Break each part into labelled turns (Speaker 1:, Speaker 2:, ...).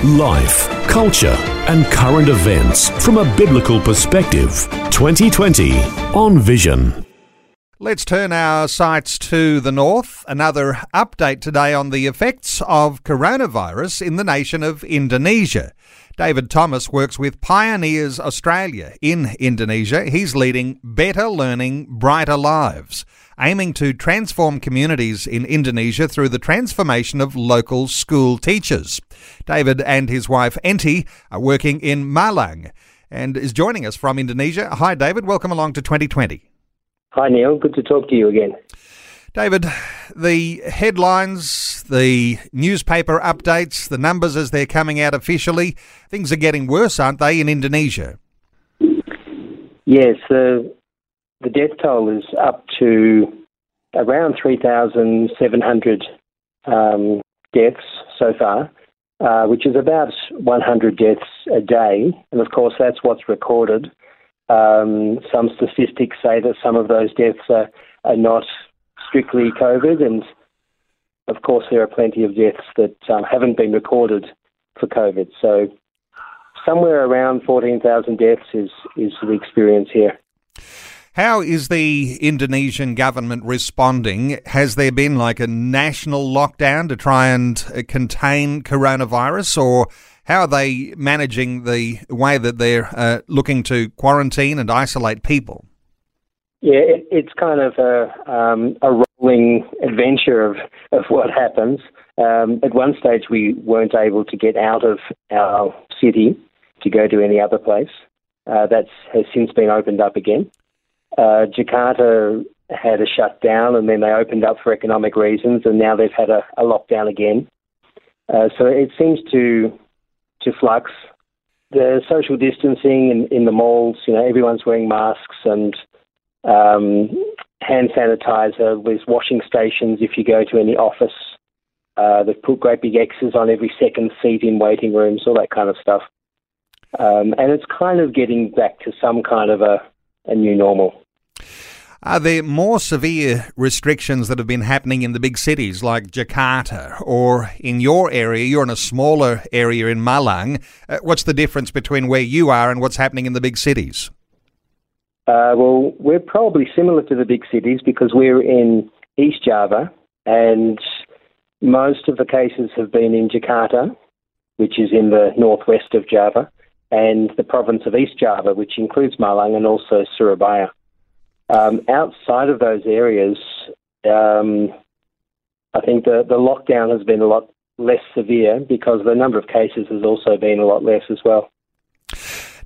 Speaker 1: Life, culture, and current events from a biblical perspective. 2020 on Vision.
Speaker 2: Let's turn our sights to the north. Another update today on the effects of coronavirus in the nation of Indonesia. David Thomas works with Pioneers Australia in Indonesia. He's leading Better Learning, Brighter Lives, aiming to transform communities in Indonesia through the transformation of local school teachers. David and his wife Enti are working in Malang and is joining us from Indonesia. Hi, David. Welcome along to 2020.
Speaker 3: Hi, Neil. Good to talk to you again.
Speaker 2: David, the headlines, the newspaper updates, the numbers as they're coming out officially, things are getting worse, aren't they, in Indonesia?
Speaker 3: Yes, the, the death toll is up to around 3,700 um, deaths so far, uh, which is about 100 deaths a day. And of course, that's what's recorded. Um, some statistics say that some of those deaths are, are not strictly COVID, and of course there are plenty of deaths that um, haven't been recorded for COVID. So somewhere around 14,000 deaths is, is the experience here.
Speaker 2: How is the Indonesian government responding? Has there been like a national lockdown to try and uh, contain coronavirus, or how are they managing the way that they're uh, looking to quarantine and isolate people?
Speaker 3: Yeah, it, it's kind of a, um, a rolling adventure of, of what happens. Um, at one stage, we weren't able to get out of our city to go to any other place. Uh, that has since been opened up again. Uh, Jakarta had a shutdown and then they opened up for economic reasons, and now they've had a, a lockdown again. Uh, so it seems to to flux. The social distancing in, in the malls, you know, everyone's wearing masks and um, hand sanitizer. There's washing stations if you go to any office. Uh, they've put great big X's on every second seat in waiting rooms, all that kind of stuff. Um, and it's kind of getting back to some kind of a, a new normal.
Speaker 2: Are there more severe restrictions that have been happening in the big cities like Jakarta or in your area? You're in a smaller area in Malang. Uh, what's the difference between where you are and what's happening in the big cities?
Speaker 3: Uh, well, we're probably similar to the big cities because we're in East Java, and most of the cases have been in Jakarta, which is in the northwest of Java, and the province of East Java, which includes Malang and also Surabaya. Um, outside of those areas, um, I think the, the lockdown has been a lot less severe because the number of cases has also been a lot less as well.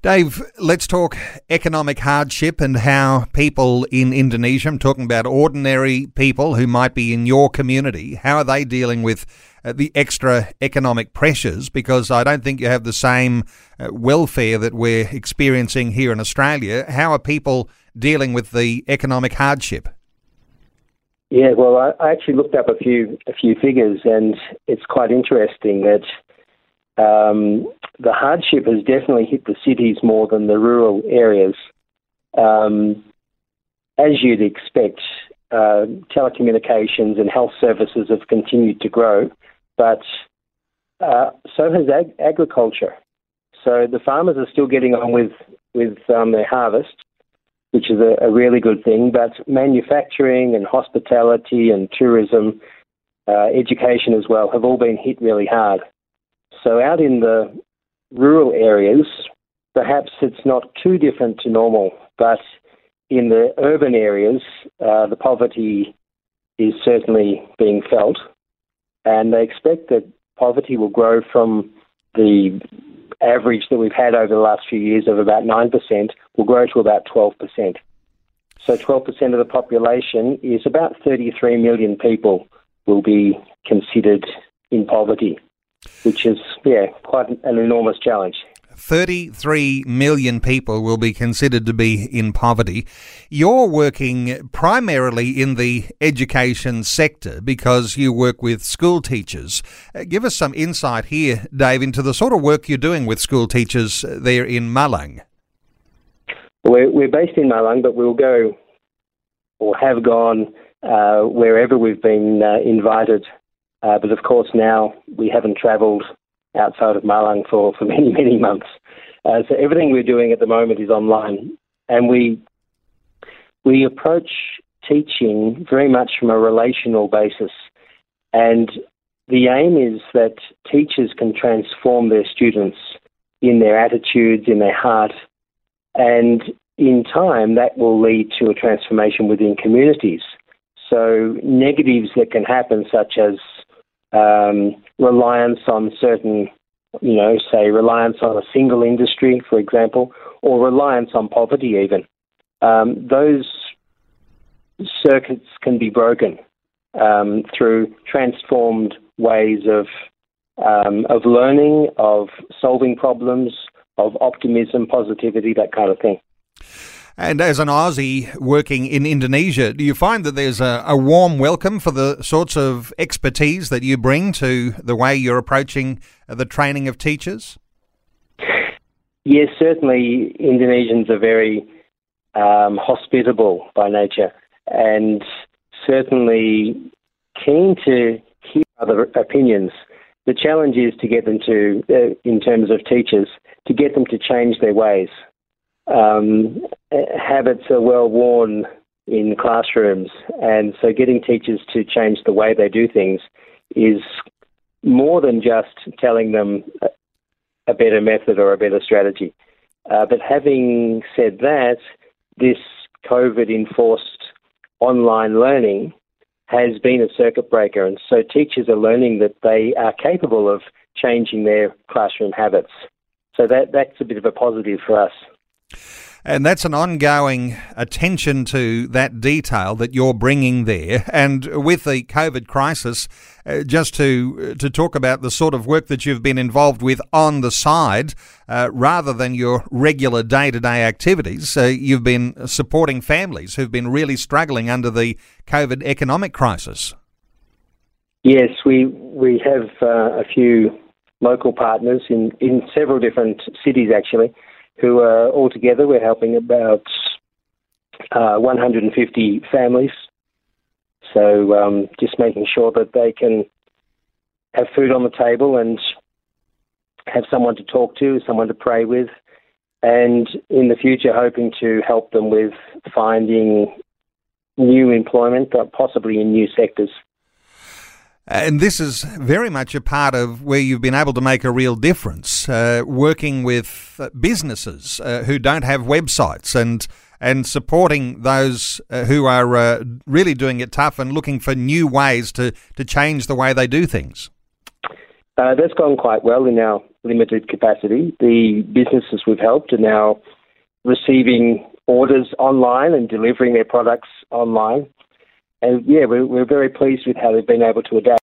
Speaker 2: Dave, let's talk economic hardship and how people in Indonesia, I'm talking about ordinary people who might be in your community, how are they dealing with uh, the extra economic pressures? Because I don't think you have the same uh, welfare that we're experiencing here in Australia. How are people dealing with the economic hardship?
Speaker 3: Yeah, well, I, actually looked up a few a few figures, and it's quite interesting that um, the hardship has definitely hit the cities more than the rural areas. Um, as you'd expect, uh, telecommunications and health services have continued to grow, but uh, so has ag- agriculture. So the farmers are still getting on with with um, their harvest, which is a, a, really good thing. But manufacturing and hospitality and tourism, uh, education as well, have all been hit really hard. So out in the rural areas, perhaps it's not too different to normal, but in the urban areas, uh, the poverty is certainly being felt, and they expect that poverty will grow from the average that we've had over the last few years of about 9% will grow to about 12%. So 12% of the population is about 33 million people will be considered in poverty which is yeah quite an enormous challenge.
Speaker 2: 33 million people will be considered to be in poverty. You're working primarily in the education sector because you work with school teachers. Uh, give us some insight here, Dave, into the sort of work you're doing with school teachers there in Malang.
Speaker 3: We're, we're based in Malang, but we'll go or have gone uh, wherever we've been uh, invited. Uh, but of course, now we haven't travelled outside of Malang for, for many, many months. Uh, so everything we're doing at the moment is online. And we, we approach teaching very much from a relational basis. And the aim is that teachers can transform their students in their attitudes, in their heart, and in time, that will lead to a transformation within communities. So, negatives that can happen, such as um, reliance on certain, you know, say reliance on a single industry, for example, or reliance on poverty, even, um, those circuits can be broken um, through transformed ways of um, of learning, of solving problems, of optimism, positivity, that kind of thing.
Speaker 2: And as an Aussie working in Indonesia, do you find that there's a, a, warm welcome for the sorts of expertise that you bring to the way you're approaching the training of teachers?
Speaker 3: Yes, certainly Indonesians are very um, hospitable by nature and certainly keen to hear other opinions. The challenge is to get them to, uh, in terms of teachers, to get them to change their ways. Um, habits are well worn in classrooms, and so getting teachers to change the way they do things is more than just telling them a better method or a better strategy. Uh, but having said that, this COVID enforced online learning has been a circuit breaker, and so teachers are learning that they are capable of changing their classroom habits. So that that's a bit of a positive for us.
Speaker 2: And that's an ongoing attention to that detail that you're bringing there. And with the COVID crisis, uh, just to uh, to talk about the sort of work that you've been involved with on the side, uh, rather than your regular day to day activities, uh, you've been supporting families who've been really struggling under the COVID economic crisis.
Speaker 3: Yes, we we have uh, a few local partners in, in several different cities actually, who are all together. We're helping about uh, 150 families. So um, just making sure that they can have food on the table and have someone to talk to, someone to pray with, and in the future hoping to help them with finding new employment, possibly in new sectors.
Speaker 2: And this is very much a part of where you've been able to make a real difference, uh, working with businesses uh, who don't have websites and and supporting those uh, who are uh, really doing it tough and looking for new ways to, to change the way they do things.
Speaker 3: Uh, that's gone quite well in our limited capacity. The businesses we've helped are now receiving orders online and delivering their products online and yeah, we're, we're very pleased with how they've been able to adapt.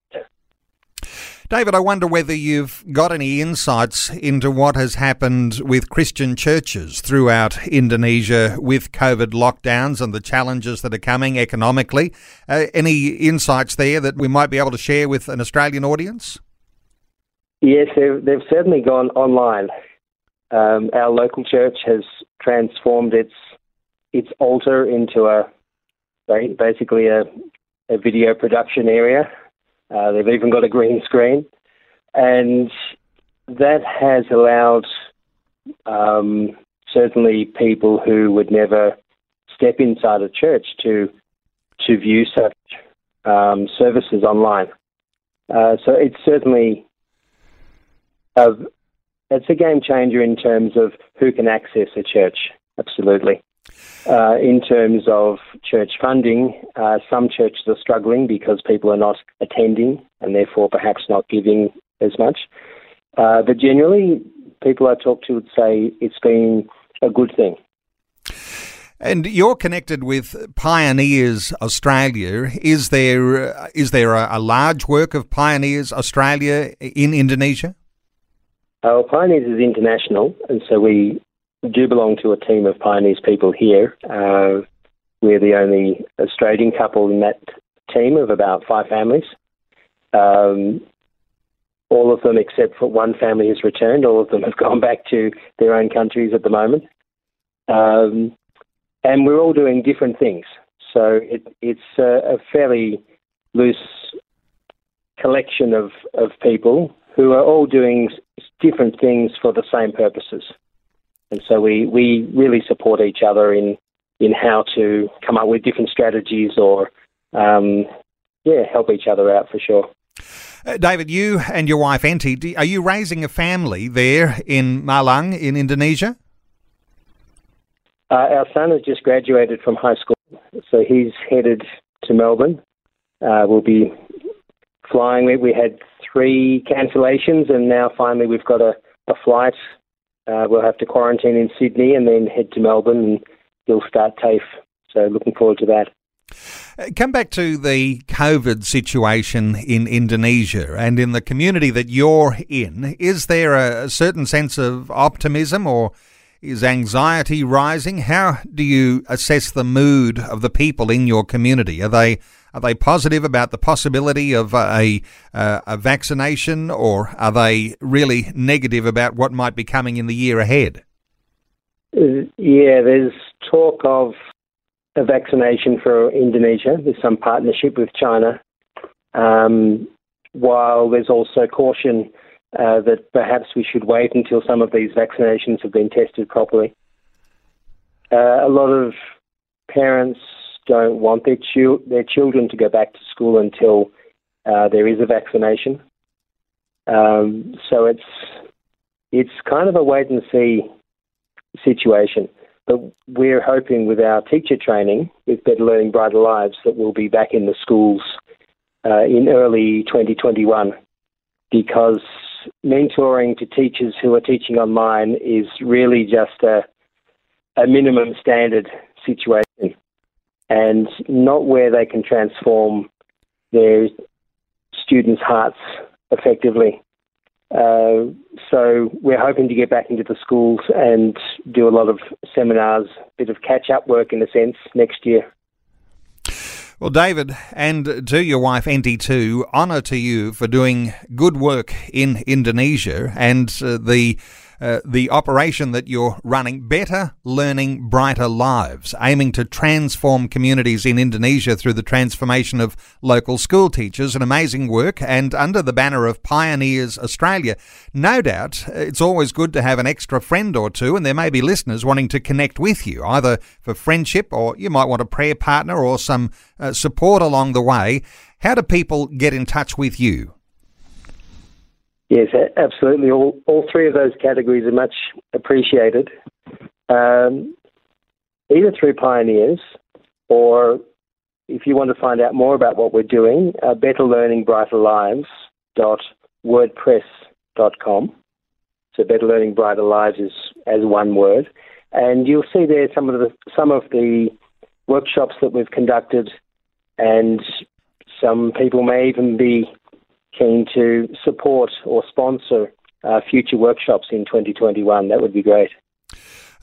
Speaker 2: David, I wonder whether you've got any insights into what has happened with Christian churches throughout Indonesia with COVID lockdowns and the challenges that are coming economically. Uh, any insights there that we might be able to share with an Australian audience?
Speaker 3: Yes, they've, they've certainly gone online. Um, our local church has transformed its its altar into a basically a, a video production area. Uh, they've even got a green screen, and that has allowed um, certainly people who would never step inside a church to to view such um, services online. Uh, so it's certainly a, it's a game changer in terms of who can access a church. Absolutely. Uh, in terms of church funding, uh, some churches are struggling because people are not attending and therefore perhaps not giving as much. Uh, but generally, people I talk to would say it's been a good thing.
Speaker 2: And you're connected with Pioneers Australia. Is there is there a, a large work of Pioneers Australia in Indonesia?
Speaker 3: Our Pioneers is international, and so we do belong to a team of Pioneers people here. Uh, we're the only Australian couple in that team of about five families. Um, all of them, except for one family, has returned. All of them have gone back to their own countries at the moment. Um, and we're all doing different things. So it, it's a, a, fairly loose collection of, of people who are all doing different things for the same purposes. And so we, we really support each other in, in how to come up with different strategies or, um, yeah, help each other out for sure.
Speaker 2: Uh, David, you and your wife Enti, are you raising a family there in Malang in Indonesia?
Speaker 3: Uh, our son has just graduated from high school, so he's headed to Melbourne. Uh, we'll be flying. We, we had three cancellations, and now finally we've got a, a flight. Uh, we'll have to quarantine in Sydney and then head to Melbourne, and he'll start TAFE. So looking forward to that.
Speaker 2: Uh, come back to the COVID situation in Indonesia and in the community that you're in. Is there a certain sense of optimism or is anxiety rising? How do you assess the mood of the people in your community? Are they are they positive about the possibility of a, a, a vaccination, or are they really negative about what might be coming in the year ahead?
Speaker 3: Uh, yeah, there's talk of a vaccination for Indonesia. There's some partnership with China, um, while there's also caution uh, that perhaps we should wait until some of these vaccinations have been tested properly. Uh, a lot of parents don't want their, their children to go back to school until uh, there is a vaccination. Um, so it's it's kind of a wait and see situation. But we're hoping with our teacher training, with Better Learning Brighter Lives, that we'll be back in the schools uh, in early 2021 because mentoring to teachers who are teaching online is really just a, a minimum standard situation and not where they can transform their students' hearts effectively. Uh, so we're hoping to get back into the schools and do a lot of seminars, bit of catch-up work in a sense next year.
Speaker 2: Well, David, and to your wife, Enti, too, honour to you for doing good work in Indonesia and uh, the uh, the operation that you're running, Better Learning Brighter Lives, aiming to transform communities in Indonesia through the transformation of local school teachers. An amazing work, and under the banner of Pioneers Australia. No doubt it's always good to have an extra friend or two, and there may be listeners wanting to connect with you, either for friendship or you might want a prayer partner or some uh, support along the way. How do people get in touch with you?
Speaker 3: Yes, absolutely. All, all three of those categories are much appreciated, um, either through Pioneers or if you want to find out more about what we're doing, uh, betterlearningbrighterlives.wordpress.com. So Better Learning Brighter Lives is as one word. And you'll see there some of the some of the workshops that we've conducted and some people may even be keen to support or sponsor uh, future workshops in 2021, that would be great.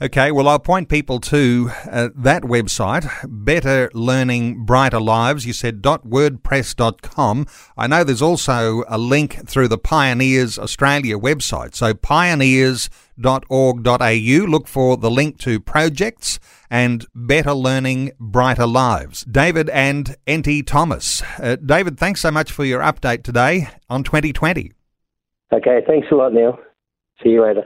Speaker 2: Okay, well, I'll point people to uh, that website, Better Learning Brighter Lives. You said .wordpress.com. I know there's also a link through the Pioneers Australia website. So pioneers.org.au. Look for the link to projects and Better Learning Brighter Lives. David and Enti Thomas. Uh, David, thanks so much for your update today on 2020.
Speaker 3: Okay, thanks a lot, Neil. See you later.